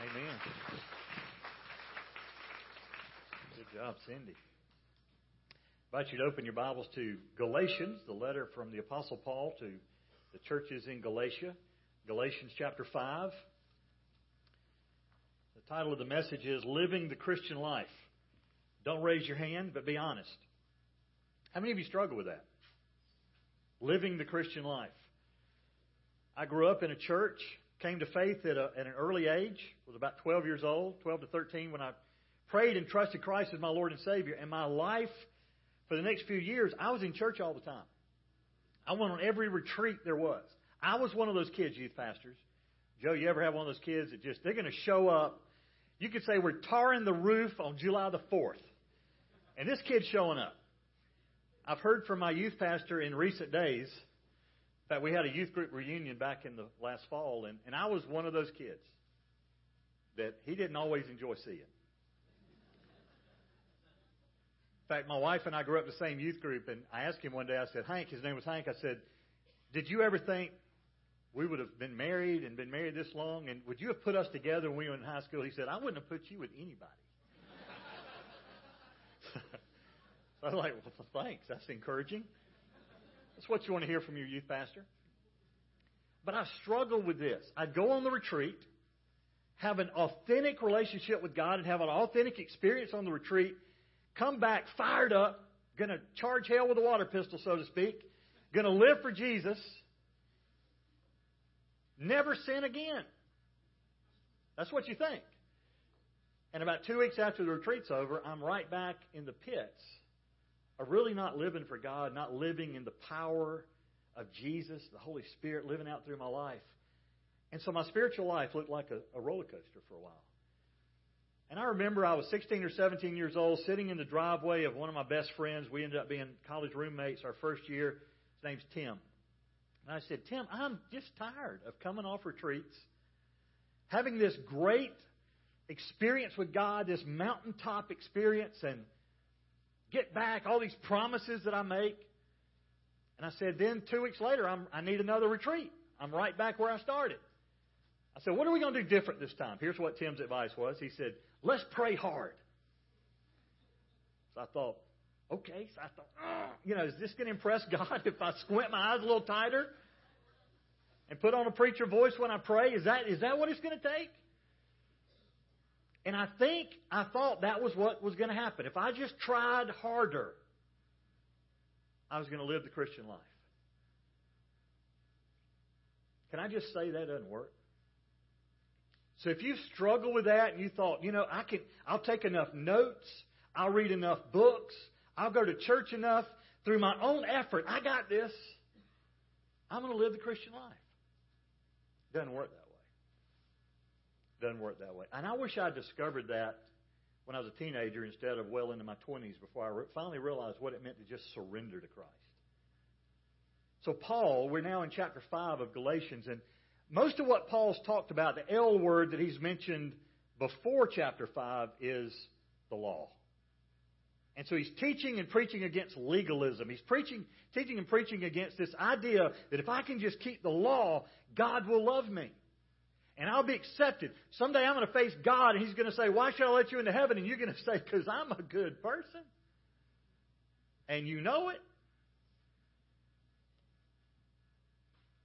Amen. Good job, Cindy. I invite you to open your Bibles to Galatians, the letter from the Apostle Paul to the churches in Galatia. Galatians chapter 5. The title of the message is Living the Christian Life. Don't raise your hand, but be honest. How many of you struggle with that? Living the Christian life. I grew up in a church came to faith at, a, at an early age, was about 12 years old, 12 to 13, when I prayed and trusted Christ as my Lord and Savior. And my life, for the next few years, I was in church all the time. I went on every retreat there was. I was one of those kids, youth pastors. Joe, you ever have one of those kids that just, they're going to show up. You could say we're tarring the roof on July the 4th. And this kid's showing up. I've heard from my youth pastor in recent days fact, we had a youth group reunion back in the last fall, and, and I was one of those kids that he didn't always enjoy seeing. In fact, my wife and I grew up in the same youth group, and I asked him one day, I said, Hank, his name was Hank, I said, Did you ever think we would have been married and been married this long? And would you have put us together when we were in high school? He said, I wouldn't have put you with anybody. I was like, Well, thanks. That's encouraging. That's what you want to hear from your youth pastor. But I struggled with this. I'd go on the retreat, have an authentic relationship with God, and have an authentic experience on the retreat, come back fired up, going to charge hell with a water pistol, so to speak, going to live for Jesus, never sin again. That's what you think. And about two weeks after the retreat's over, I'm right back in the pits really not living for God, not living in the power of Jesus, the Holy Spirit, living out through my life. And so my spiritual life looked like a, a roller coaster for a while. And I remember I was 16 or 17 years old, sitting in the driveway of one of my best friends. We ended up being college roommates our first year. His name's Tim. And I said, Tim, I'm just tired of coming off retreats, having this great experience with God, this mountaintop experience, and get back all these promises that I make. And I said, then two weeks later, I'm, I need another retreat. I'm right back where I started. I said, what are we going to do different this time? Here's what Tim's advice was. He said, let's pray hard. So I thought, okay. So I thought, oh, you know, is this going to impress God if I squint my eyes a little tighter and put on a preacher voice when I pray? Is that, is that what it's going to take? And I think I thought that was what was going to happen. If I just tried harder, I was going to live the Christian life. Can I just say that doesn't work? So if you struggle with that and you thought, you know, I can I'll take enough notes, I'll read enough books, I'll go to church enough through my own effort, I got this. I'm going to live the Christian life. Doesn't work that doesn't work that way. And I wish I'd discovered that when I was a teenager instead of well into my 20s before I re- finally realized what it meant to just surrender to Christ. So, Paul, we're now in chapter 5 of Galatians, and most of what Paul's talked about, the L word that he's mentioned before chapter 5, is the law. And so he's teaching and preaching against legalism. He's preaching, teaching and preaching against this idea that if I can just keep the law, God will love me and I'll be accepted. Someday I'm going to face God and He's going to say, Why should I let you into heaven? And you're going to say, Because I'm a good person. And you know it.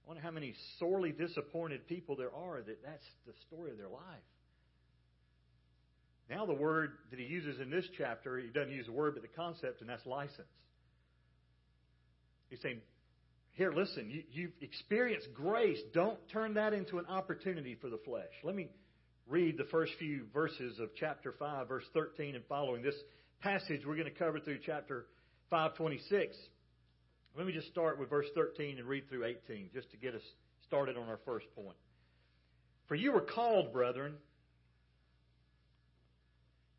I wonder how many sorely disappointed people there are that that's the story of their life. Now, the word that he uses in this chapter, he doesn't use the word, but the concept, and that's license. He's saying, here, listen, you, you've experienced grace. Don't turn that into an opportunity for the flesh. Let me read the first few verses of chapter 5, verse 13 and following. This passage we're going to cover through chapter 526. Let me just start with verse 13 and read through 18 just to get us started on our first point. For you were called, brethren,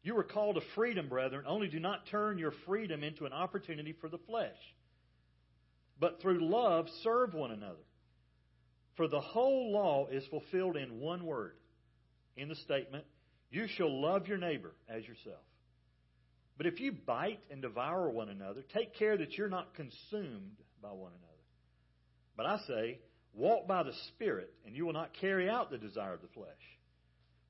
you were called to freedom, brethren, only do not turn your freedom into an opportunity for the flesh but through love serve one another. For the whole law is fulfilled in one word in the statement, You shall love your neighbor as yourself. But if you bite and devour one another, take care that you're not consumed by one another. But I say, walk by the Spirit, and you will not carry out the desire of the flesh.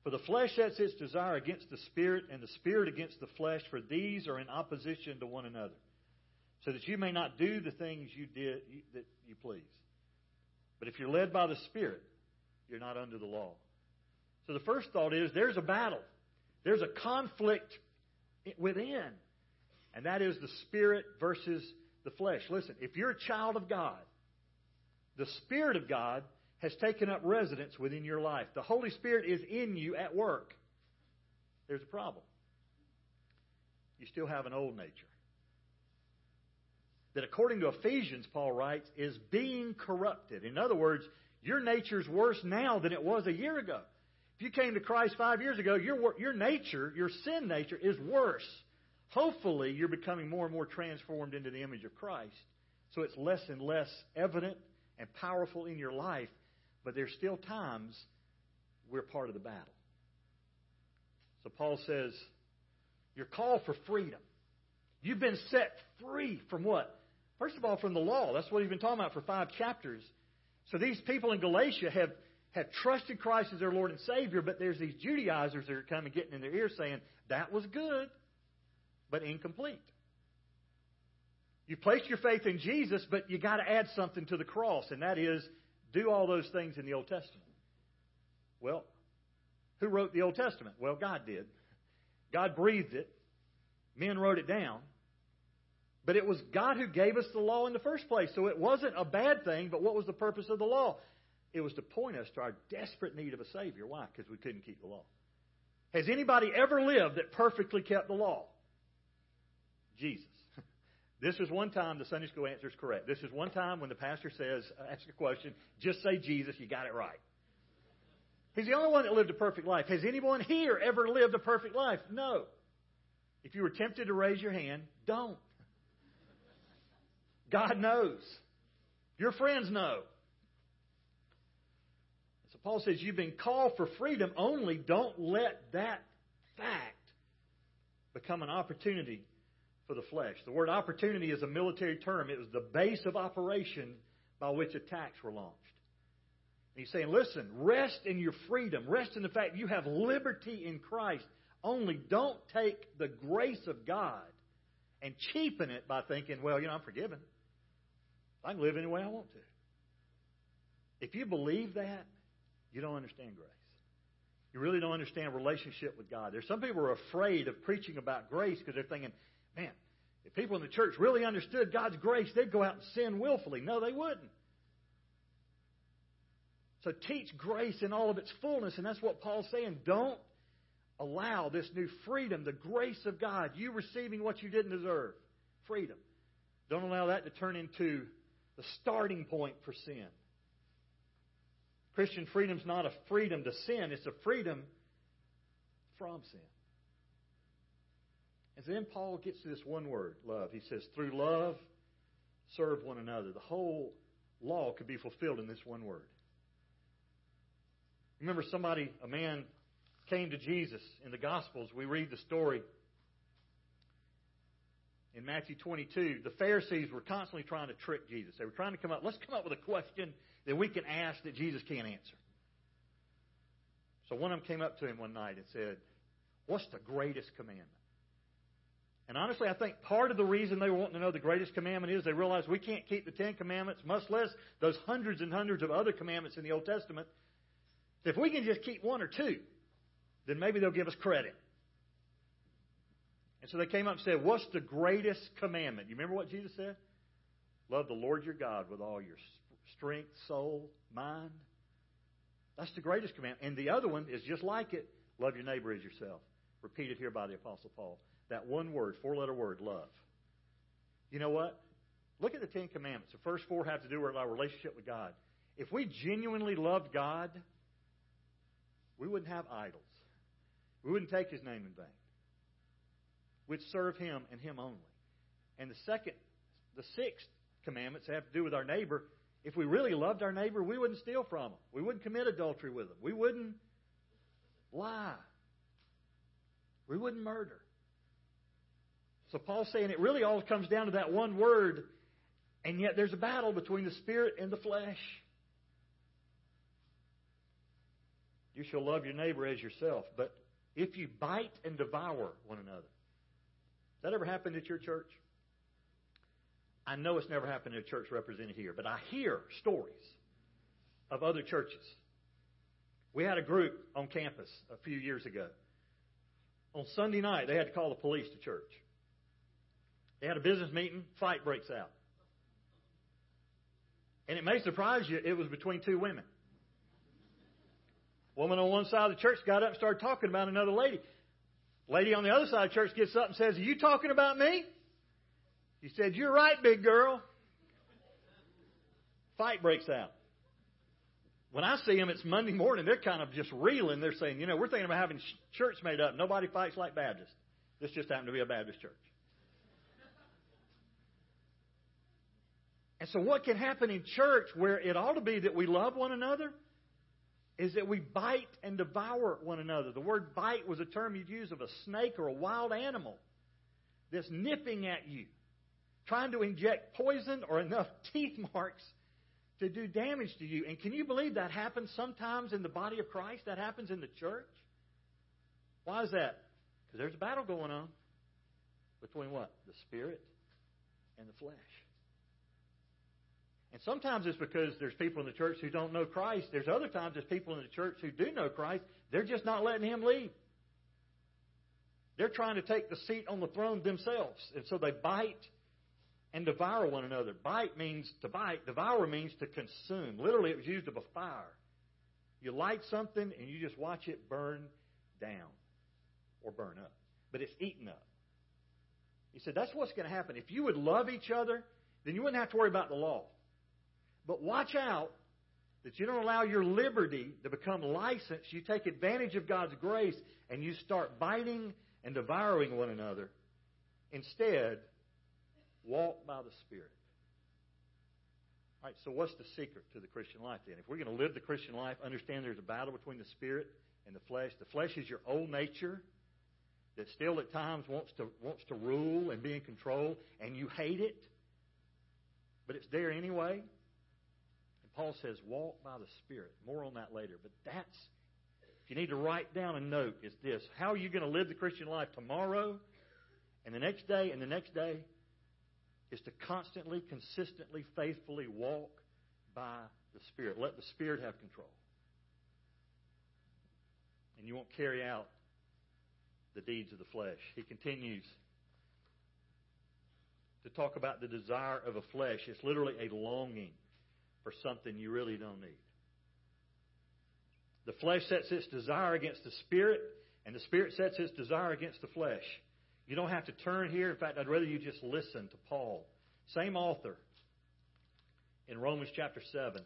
For the flesh sets its desire against the spirit, and the spirit against the flesh, for these are in opposition to one another, so that you may not do the things you did that you please. But if you're led by the Spirit, you're not under the law. So the first thought is there's a battle. There's a conflict within. And that is the Spirit versus the flesh. Listen, if you're a child of God, the Spirit of God has taken up residence within your life. The Holy Spirit is in you at work. There's a problem. You still have an old nature. That according to Ephesians, Paul writes, is being corrupted. In other words, your nature's worse now than it was a year ago. If you came to Christ five years ago, your, your nature, your sin nature, is worse. Hopefully, you're becoming more and more transformed into the image of Christ. So it's less and less evident and powerful in your life, but there's still times we're part of the battle. So Paul says, You're called for freedom. You've been set free from what? First of all, from the law. That's what he's been talking about for five chapters. So these people in Galatia have, have trusted Christ as their Lord and Savior, but there's these Judaizers that are coming getting in their ears saying, that was good, but incomplete. You placed your faith in Jesus, but you got to add something to the cross, and that is do all those things in the Old Testament. Well, who wrote the Old Testament? Well, God did. God breathed it. Men wrote it down. But it was God who gave us the law in the first place. So it wasn't a bad thing, but what was the purpose of the law? It was to point us to our desperate need of a Savior. Why? Because we couldn't keep the law. Has anybody ever lived that perfectly kept the law? Jesus. This is one time the Sunday school answer is correct. This is one time when the pastor says, uh, ask a question, just say Jesus, you got it right. He's the only one that lived a perfect life. Has anyone here ever lived a perfect life? No. If you were tempted to raise your hand, don't. God knows. Your friends know. So Paul says, You've been called for freedom, only don't let that fact become an opportunity for the flesh. The word opportunity is a military term, it was the base of operation by which attacks were launched. And he's saying, Listen, rest in your freedom, rest in the fact you have liberty in Christ. Only don't take the grace of God and cheapen it by thinking, well, you know, I'm forgiven. I can live any way I want to. If you believe that, you don't understand grace. You really don't understand relationship with God. There's some people are afraid of preaching about grace because they're thinking, man, if people in the church really understood God's grace, they'd go out and sin willfully. No, they wouldn't. So teach grace in all of its fullness, and that's what Paul's saying. Don't allow this new freedom, the grace of God, you receiving what you didn't deserve, freedom. Don't allow that to turn into the starting point for sin. Christian freedom is not a freedom to sin, it's a freedom from sin. And then Paul gets to this one word, love. He says, through love, serve one another. The whole law could be fulfilled in this one word. Remember, somebody, a man, came to Jesus in the Gospels. We read the story in Matthew 22, the Pharisees were constantly trying to trick Jesus. They were trying to come up, let's come up with a question that we can ask that Jesus can't answer. So one of them came up to him one night and said, What's the greatest commandment? And honestly, I think part of the reason they were wanting to know the greatest commandment is they realized we can't keep the Ten Commandments, much less those hundreds and hundreds of other commandments in the Old Testament. If we can just keep one or two, then maybe they'll give us credit. And so they came up and said, What's the greatest commandment? You remember what Jesus said? Love the Lord your God with all your strength, soul, mind. That's the greatest commandment. And the other one is just like it love your neighbor as yourself. Repeated here by the Apostle Paul. That one word, four letter word, love. You know what? Look at the Ten Commandments. The first four have to do with our relationship with God. If we genuinely loved God, we wouldn't have idols. We wouldn't take His name in vain which serve Him and Him only. And the second, the sixth commandments have to do with our neighbor. If we really loved our neighbor, we wouldn't steal from them. We wouldn't commit adultery with them. We wouldn't lie. We wouldn't murder. So Paul's saying it really all comes down to that one word, and yet there's a battle between the spirit and the flesh. You shall love your neighbor as yourself. But if you bite and devour one another, that ever happened at your church? I know it's never happened in a church represented here, but I hear stories of other churches. We had a group on campus a few years ago. On Sunday night, they had to call the police to church. They had a business meeting, fight breaks out. And it may surprise you, it was between two women. Woman on one side of the church got up and started talking about another lady. Lady on the other side of church gets up and says, Are you talking about me? He said, You're right, big girl. Fight breaks out. When I see them, it's Monday morning. They're kind of just reeling. They're saying, You know, we're thinking about having church made up. Nobody fights like Baptists. This just happened to be a Baptist church. And so, what can happen in church where it ought to be that we love one another is that we bite and devour one another. The word bite was a term you'd use of a snake or a wild animal that's nipping at you, trying to inject poison or enough teeth marks to do damage to you. And can you believe that happens sometimes in the body of Christ? That happens in the church? Why is that? Because there's a battle going on between what? The spirit and the flesh. And sometimes it's because there's people in the church who don't know Christ. There's other times there's people in the church who do know Christ. They're just not letting Him lead. They're trying to take the seat on the throne themselves. And so they bite and devour one another. Bite means to bite, devour means to consume. Literally, it was used of a fire. You light something and you just watch it burn down or burn up. But it's eaten up. He said that's what's going to happen. If you would love each other, then you wouldn't have to worry about the law. But watch out that you don't allow your liberty to become licensed. You take advantage of God's grace and you start biting and devouring one another. Instead, walk by the Spirit. All right, so what's the secret to the Christian life then? If we're going to live the Christian life, understand there's a battle between the Spirit and the flesh. The flesh is your old nature that still at times wants to wants to rule and be in control, and you hate it, but it's there anyway. Paul says, walk by the Spirit. More on that later. But that's, if you need to write down a note, is this. How are you going to live the Christian life tomorrow and the next day and the next day? Is to constantly, consistently, faithfully walk by the Spirit. Let the Spirit have control. And you won't carry out the deeds of the flesh. He continues to talk about the desire of a flesh. It's literally a longing for something you really don't need. The flesh sets its desire against the spirit, and the spirit sets its desire against the flesh. You don't have to turn here. In fact, I'd rather you just listen to Paul. Same author in Romans chapter 7.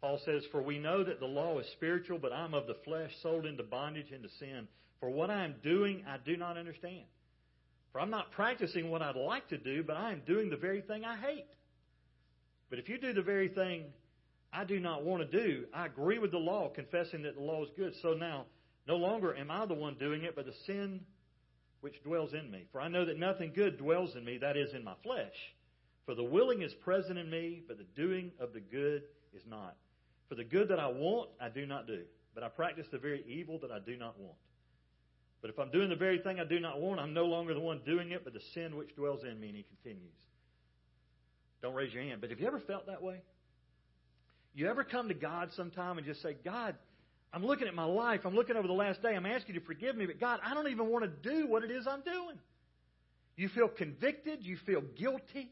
Paul says, For we know that the law is spiritual, but I'm of the flesh, sold into bondage, into sin. For what I am doing, I do not understand. For I'm not practicing what I'd like to do, but I am doing the very thing I hate. But if you do the very thing I do not want to do, I agree with the law, confessing that the law is good. So now, no longer am I the one doing it, but the sin which dwells in me. For I know that nothing good dwells in me, that is, in my flesh. For the willing is present in me, but the doing of the good is not. For the good that I want, I do not do, but I practice the very evil that I do not want. But if I'm doing the very thing I do not want, I'm no longer the one doing it, but the sin which dwells in me. And he continues. Don't raise your hand. But have you ever felt that way? You ever come to God sometime and just say, God, I'm looking at my life. I'm looking over the last day. I'm asking you to forgive me, but God, I don't even want to do what it is I'm doing. You feel convicted. You feel guilty.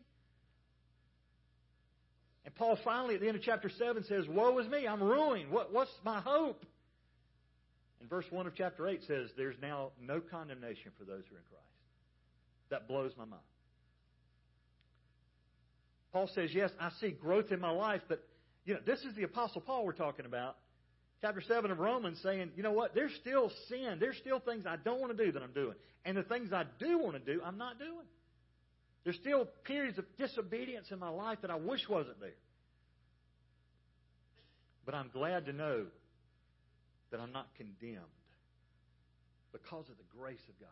And Paul finally, at the end of chapter 7, says, Woe is me. I'm ruined. What, what's my hope? And verse 1 of chapter 8 says, There's now no condemnation for those who are in Christ. That blows my mind. Paul says, Yes, I see growth in my life, but you know, this is the Apostle Paul we're talking about. Chapter 7 of Romans saying, you know what, there's still sin. There's still things I don't want to do that I'm doing. And the things I do want to do, I'm not doing. There's still periods of disobedience in my life that I wish wasn't there. But I'm glad to know that I'm not condemned because of the grace of God.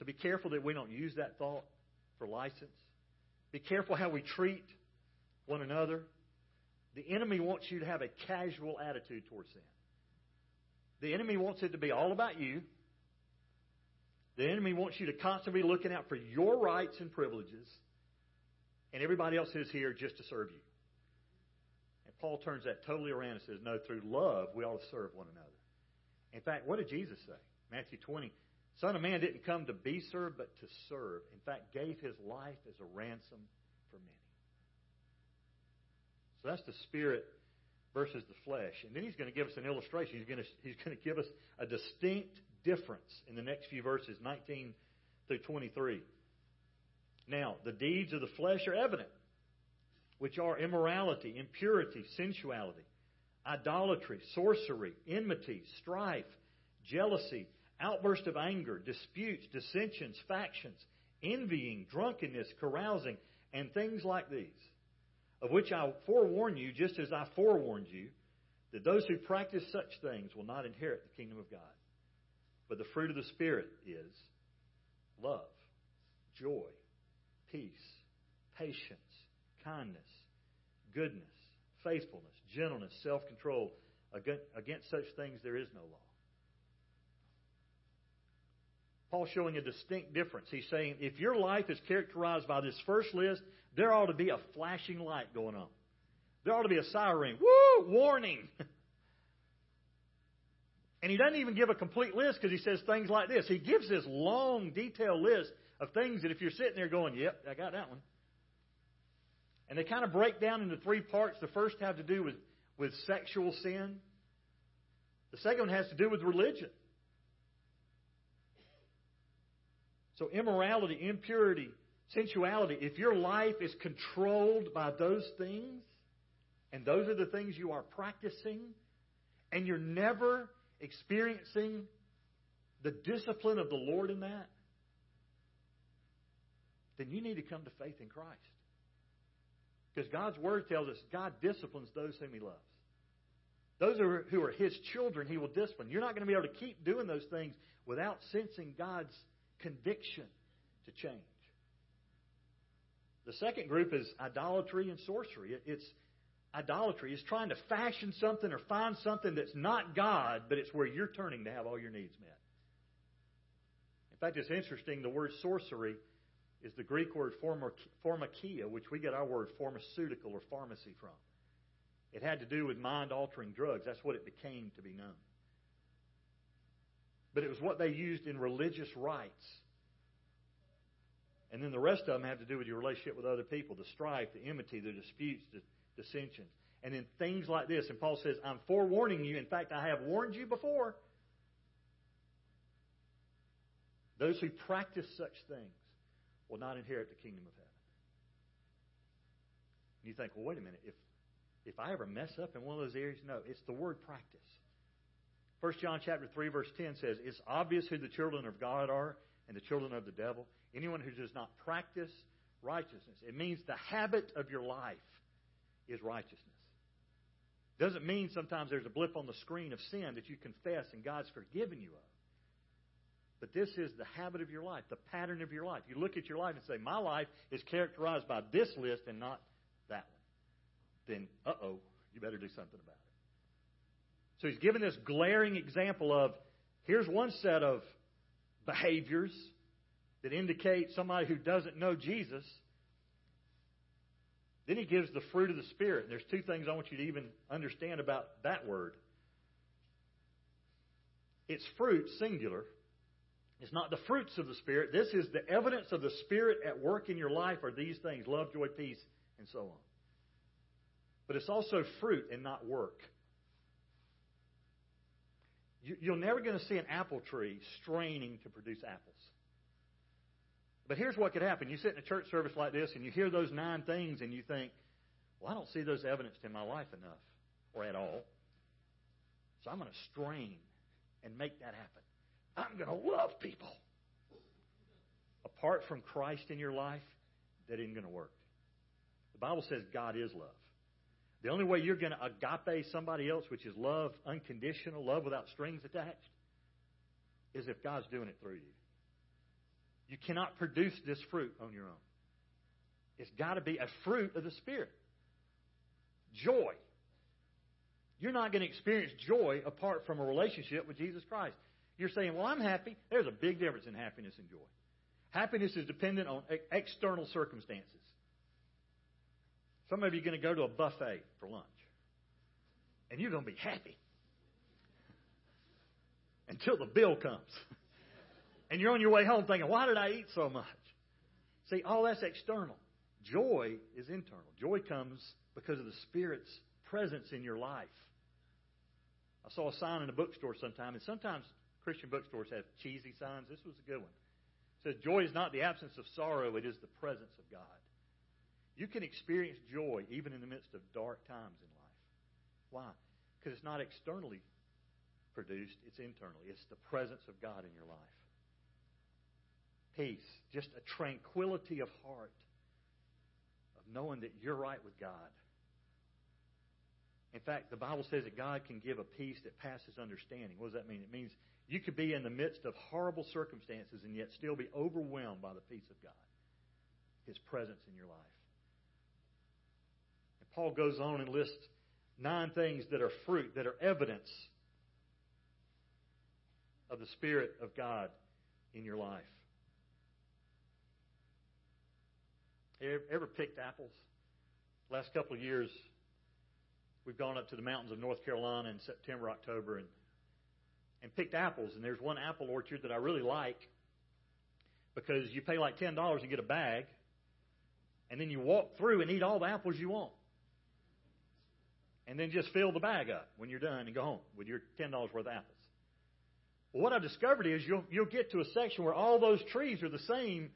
So be careful that we don't use that thought for license. Be careful how we treat one another. The enemy wants you to have a casual attitude towards sin. The enemy wants it to be all about you. The enemy wants you to constantly be looking out for your rights and privileges, and everybody else is here just to serve you. And Paul turns that totally around and says, No, through love, we ought to serve one another. In fact, what did Jesus say? Matthew 20. Son of Man didn't come to be served, but to serve. In fact, gave his life as a ransom for many. So that's the spirit versus the flesh. And then he's going to give us an illustration. He's going to, he's going to give us a distinct difference in the next few verses, 19 through 23. Now, the deeds of the flesh are evident, which are immorality, impurity, sensuality, idolatry, sorcery, enmity, strife, jealousy, outburst of anger, disputes, dissensions, factions, envying, drunkenness, carousing, and things like these, of which I forewarn you, just as I forewarned you, that those who practice such things will not inherit the kingdom of God. But the fruit of the Spirit is love, joy, peace, patience, kindness, goodness, faithfulness, gentleness, self control. Against such things there is no law. Paul's showing a distinct difference. He's saying if your life is characterized by this first list, there ought to be a flashing light going on. There ought to be a siren. Woo! Warning! and he doesn't even give a complete list because he says things like this. He gives this long, detailed list of things that if you're sitting there going, yep, I got that one. And they kind of break down into three parts. The first have to do with, with sexual sin. The second one has to do with religion. So, immorality, impurity, sensuality, if your life is controlled by those things, and those are the things you are practicing, and you're never experiencing the discipline of the Lord in that, then you need to come to faith in Christ. Because God's Word tells us God disciplines those whom He loves. Those who are His children, He will discipline. You're not going to be able to keep doing those things without sensing God's conviction to change. The second group is idolatry and sorcery. It's idolatry is trying to fashion something or find something that's not God, but it's where you're turning to have all your needs met. In fact, it's interesting. The word sorcery is the Greek word pharmakia, which we get our word pharmaceutical or pharmacy from. It had to do with mind altering drugs. That's what it became to be known but it was what they used in religious rites. And then the rest of them have to do with your relationship with other people the strife, the enmity, the disputes, the dissensions. And then things like this. And Paul says, I'm forewarning you. In fact, I have warned you before. Those who practice such things will not inherit the kingdom of heaven. And you think, well, wait a minute. If, if I ever mess up in one of those areas, no, it's the word practice. 1 John chapter 3 verse 10 says, It's obvious who the children of God are and the children of the devil. Anyone who does not practice righteousness. It means the habit of your life is righteousness. Doesn't mean sometimes there's a blip on the screen of sin that you confess and God's forgiven you of. But this is the habit of your life, the pattern of your life. You look at your life and say, My life is characterized by this list and not that one. Then, uh oh, you better do something about it. So he's given this glaring example of here's one set of behaviors that indicate somebody who doesn't know Jesus. Then he gives the fruit of the Spirit. There's two things I want you to even understand about that word. It's fruit, singular. It's not the fruits of the Spirit. This is the evidence of the Spirit at work in your life are these things love, joy, peace, and so on. But it's also fruit and not work. You're never going to see an apple tree straining to produce apples. But here's what could happen. You sit in a church service like this and you hear those nine things and you think, well, I don't see those evidenced in my life enough or at all. So I'm going to strain and make that happen. I'm going to love people. Apart from Christ in your life, that isn't going to work. The Bible says God is love. The only way you're going to agape somebody else, which is love, unconditional, love without strings attached, is if God's doing it through you. You cannot produce this fruit on your own. It's got to be a fruit of the Spirit. joy. You're not going to experience joy apart from a relationship with Jesus Christ. You're saying, Well, I'm happy. There's a big difference in happiness and joy. Happiness is dependent on external circumstances. Some of you are going to go to a buffet for lunch, and you're going to be happy until the bill comes. and you're on your way home thinking, Why did I eat so much? See, all that's external. Joy is internal. Joy comes because of the Spirit's presence in your life. I saw a sign in a bookstore sometime, and sometimes Christian bookstores have cheesy signs. This was a good one. It says, Joy is not the absence of sorrow, it is the presence of God. You can experience joy even in the midst of dark times in life. Why? Because it's not externally produced, it's internally. It's the presence of God in your life. Peace, just a tranquility of heart, of knowing that you're right with God. In fact, the Bible says that God can give a peace that passes understanding. What does that mean? It means you could be in the midst of horrible circumstances and yet still be overwhelmed by the peace of God, His presence in your life. Paul goes on and lists nine things that are fruit, that are evidence of the Spirit of God in your life. Ever picked apples? Last couple of years, we've gone up to the mountains of North Carolina in September, October, and and picked apples. And there's one apple orchard that I really like because you pay like ten dollars and get a bag, and then you walk through and eat all the apples you want, and then just fill the bag up when you're done and go home with your ten dollars worth of apples. Well, what I've discovered is you'll you'll get to a section where all those trees are the same,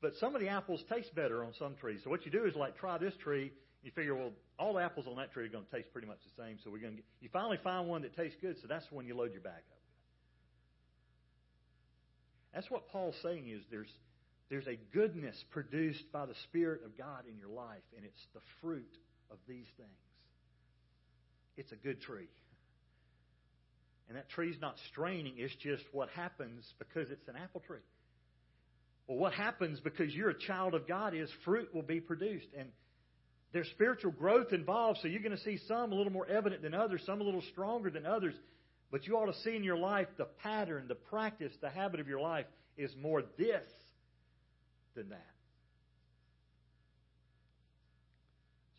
but some of the apples taste better on some trees. So what you do is like try this tree. You figure, well, all the apples on that tree are going to taste pretty much the same. So we're going to get, you finally find one that tastes good. So that's when you load your bag up. That's what Paul's saying is there's there's a goodness produced by the Spirit of God in your life, and it's the fruit of these things. It's a good tree. And that tree's not straining, it's just what happens because it's an apple tree. Well, what happens because you're a child of God is fruit will be produced. And there's spiritual growth involved, so you're going to see some a little more evident than others, some a little stronger than others. But you ought to see in your life the pattern, the practice, the habit of your life is more this than that.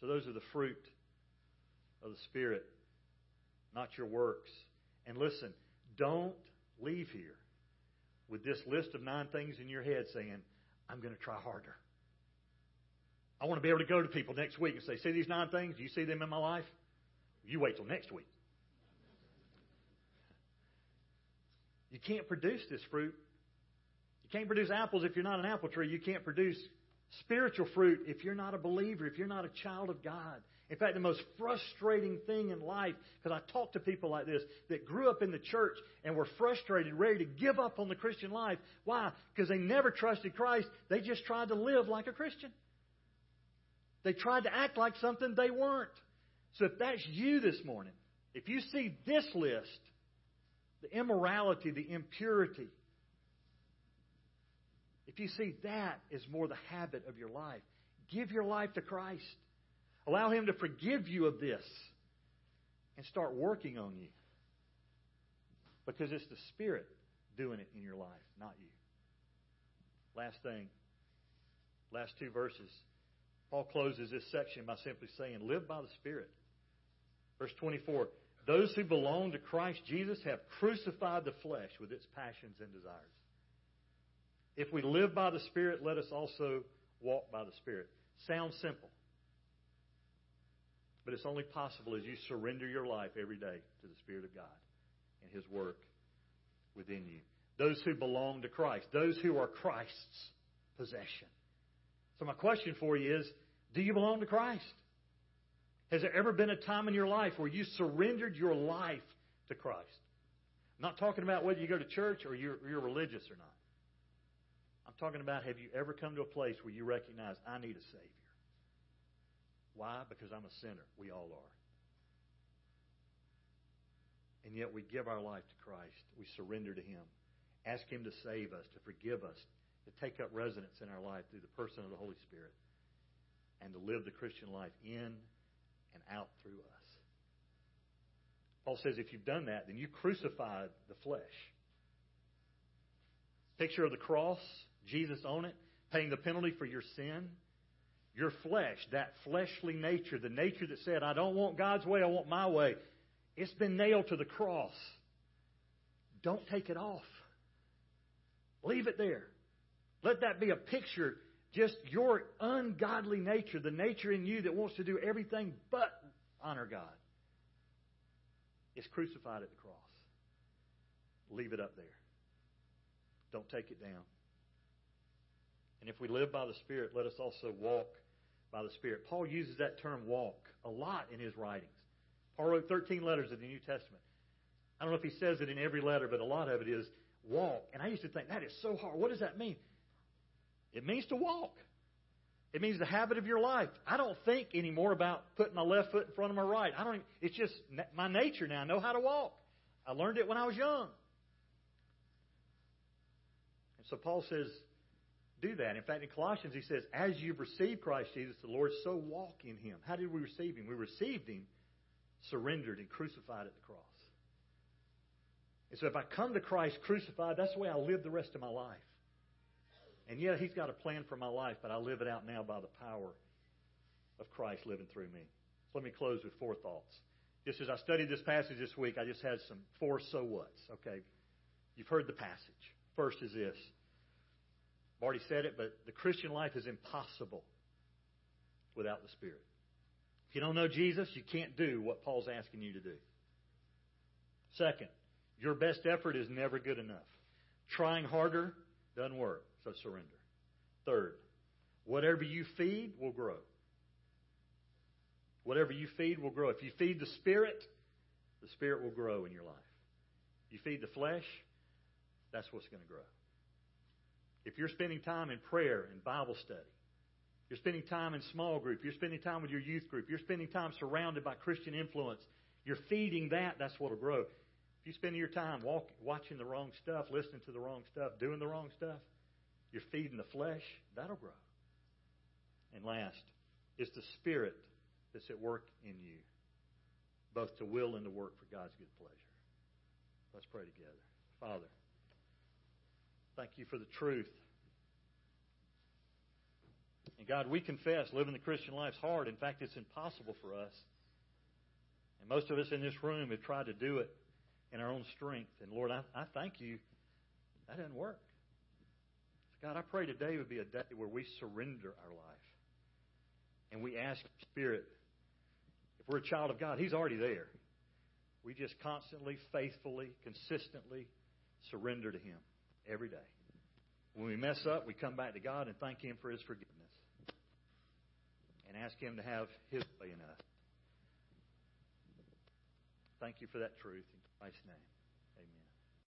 So those are the fruit of the Spirit, not your works. And listen, don't leave here with this list of nine things in your head saying, I'm going to try harder. I want to be able to go to people next week and say, See these nine things? Do you see them in my life? You wait till next week. You can't produce this fruit. You can't produce apples if you're not an apple tree. You can't produce spiritual fruit if you're not a believer, if you're not a child of God. In fact, the most frustrating thing in life, because I talk to people like this that grew up in the church and were frustrated, ready to give up on the Christian life. Why? Because they never trusted Christ. They just tried to live like a Christian. They tried to act like something they weren't. So if that's you this morning, if you see this list, the immorality, the impurity, if you see that as more the habit of your life, give your life to Christ. Allow Him to forgive you of this and start working on you. Because it's the Spirit doing it in your life, not you. Last thing, last two verses. Paul closes this section by simply saying, Live by the Spirit. Verse 24 Those who belong to Christ Jesus have crucified the flesh with its passions and desires. If we live by the Spirit, let us also walk by the Spirit. Sounds simple. But it's only possible as you surrender your life every day to the Spirit of God and His work within you. Those who belong to Christ, those who are Christ's possession. So, my question for you is do you belong to Christ? Has there ever been a time in your life where you surrendered your life to Christ? I'm not talking about whether you go to church or you're, you're religious or not. I'm talking about have you ever come to a place where you recognize, I need a Savior? Why? Because I'm a sinner. We all are. And yet we give our life to Christ. We surrender to Him. Ask Him to save us, to forgive us, to take up residence in our life through the person of the Holy Spirit, and to live the Christian life in and out through us. Paul says if you've done that, then you crucified the flesh. Picture of the cross, Jesus on it, paying the penalty for your sin. Your flesh, that fleshly nature, the nature that said, I don't want God's way, I want my way, it's been nailed to the cross. Don't take it off. Leave it there. Let that be a picture, just your ungodly nature, the nature in you that wants to do everything but honor God. It's crucified at the cross. Leave it up there. Don't take it down. And if we live by the Spirit, let us also walk by the Spirit. Paul uses that term walk a lot in his writings. Paul wrote 13 letters of the New Testament. I don't know if he says it in every letter, but a lot of it is walk. And I used to think, that is so hard. What does that mean? It means to walk. It means the habit of your life. I don't think anymore about putting my left foot in front of my right. I don't. Even, it's just my nature now. I know how to walk. I learned it when I was young. And so Paul says, do that. In fact, in Colossians, he says, as you've received Christ Jesus the Lord, so walk in him. How did we receive him? We received him surrendered and crucified at the cross. And so if I come to Christ crucified, that's the way I live the rest of my life. And yeah, He's got a plan for my life, but I live it out now by the power of Christ living through me. So let me close with four thoughts. Just as I studied this passage this week, I just had some four so whats. Okay. You've heard the passage. First is this. I've already said it, but the Christian life is impossible without the Spirit. If you don't know Jesus, you can't do what Paul's asking you to do. Second, your best effort is never good enough. Trying harder doesn't work, so surrender. Third, whatever you feed will grow. Whatever you feed will grow. If you feed the Spirit, the Spirit will grow in your life. You feed the flesh, that's what's going to grow. If you're spending time in prayer and Bible study, you're spending time in small group, you're spending time with your youth group, you're spending time surrounded by Christian influence, you're feeding that, that's what will grow. If you spend your time walk, watching the wrong stuff, listening to the wrong stuff, doing the wrong stuff, you're feeding the flesh, that'll grow. And last, it's the Spirit that's at work in you, both to will and to work for God's good pleasure. Let's pray together. Father, thank you for the truth. And God, we confess living the Christian life is hard. In fact, it's impossible for us. And most of us in this room have tried to do it in our own strength. And Lord, I, I thank you. That doesn't work. God, I pray today would be a day where we surrender our life. And we ask Spirit, if we're a child of God, He's already there. We just constantly, faithfully, consistently surrender to Him every day. When we mess up, we come back to God and thank Him for His forgiveness. And ask Him to have His way in us. Thank you for that truth. In Christ's name.